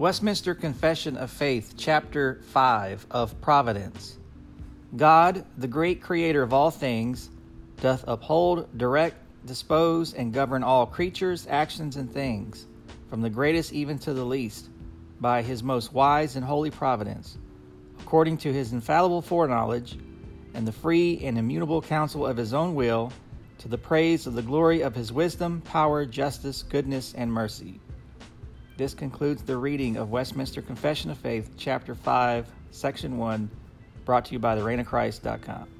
Westminster Confession of Faith, Chapter 5 of Providence. God, the great creator of all things, doth uphold, direct, dispose, and govern all creatures, actions, and things, from the greatest even to the least, by his most wise and holy providence, according to his infallible foreknowledge, and the free and immutable counsel of his own will, to the praise of the glory of his wisdom, power, justice, goodness, and mercy this concludes the reading of Westminster Confession of Faith, Chapter 5, Section 1, brought to you by thereignofchrist.com.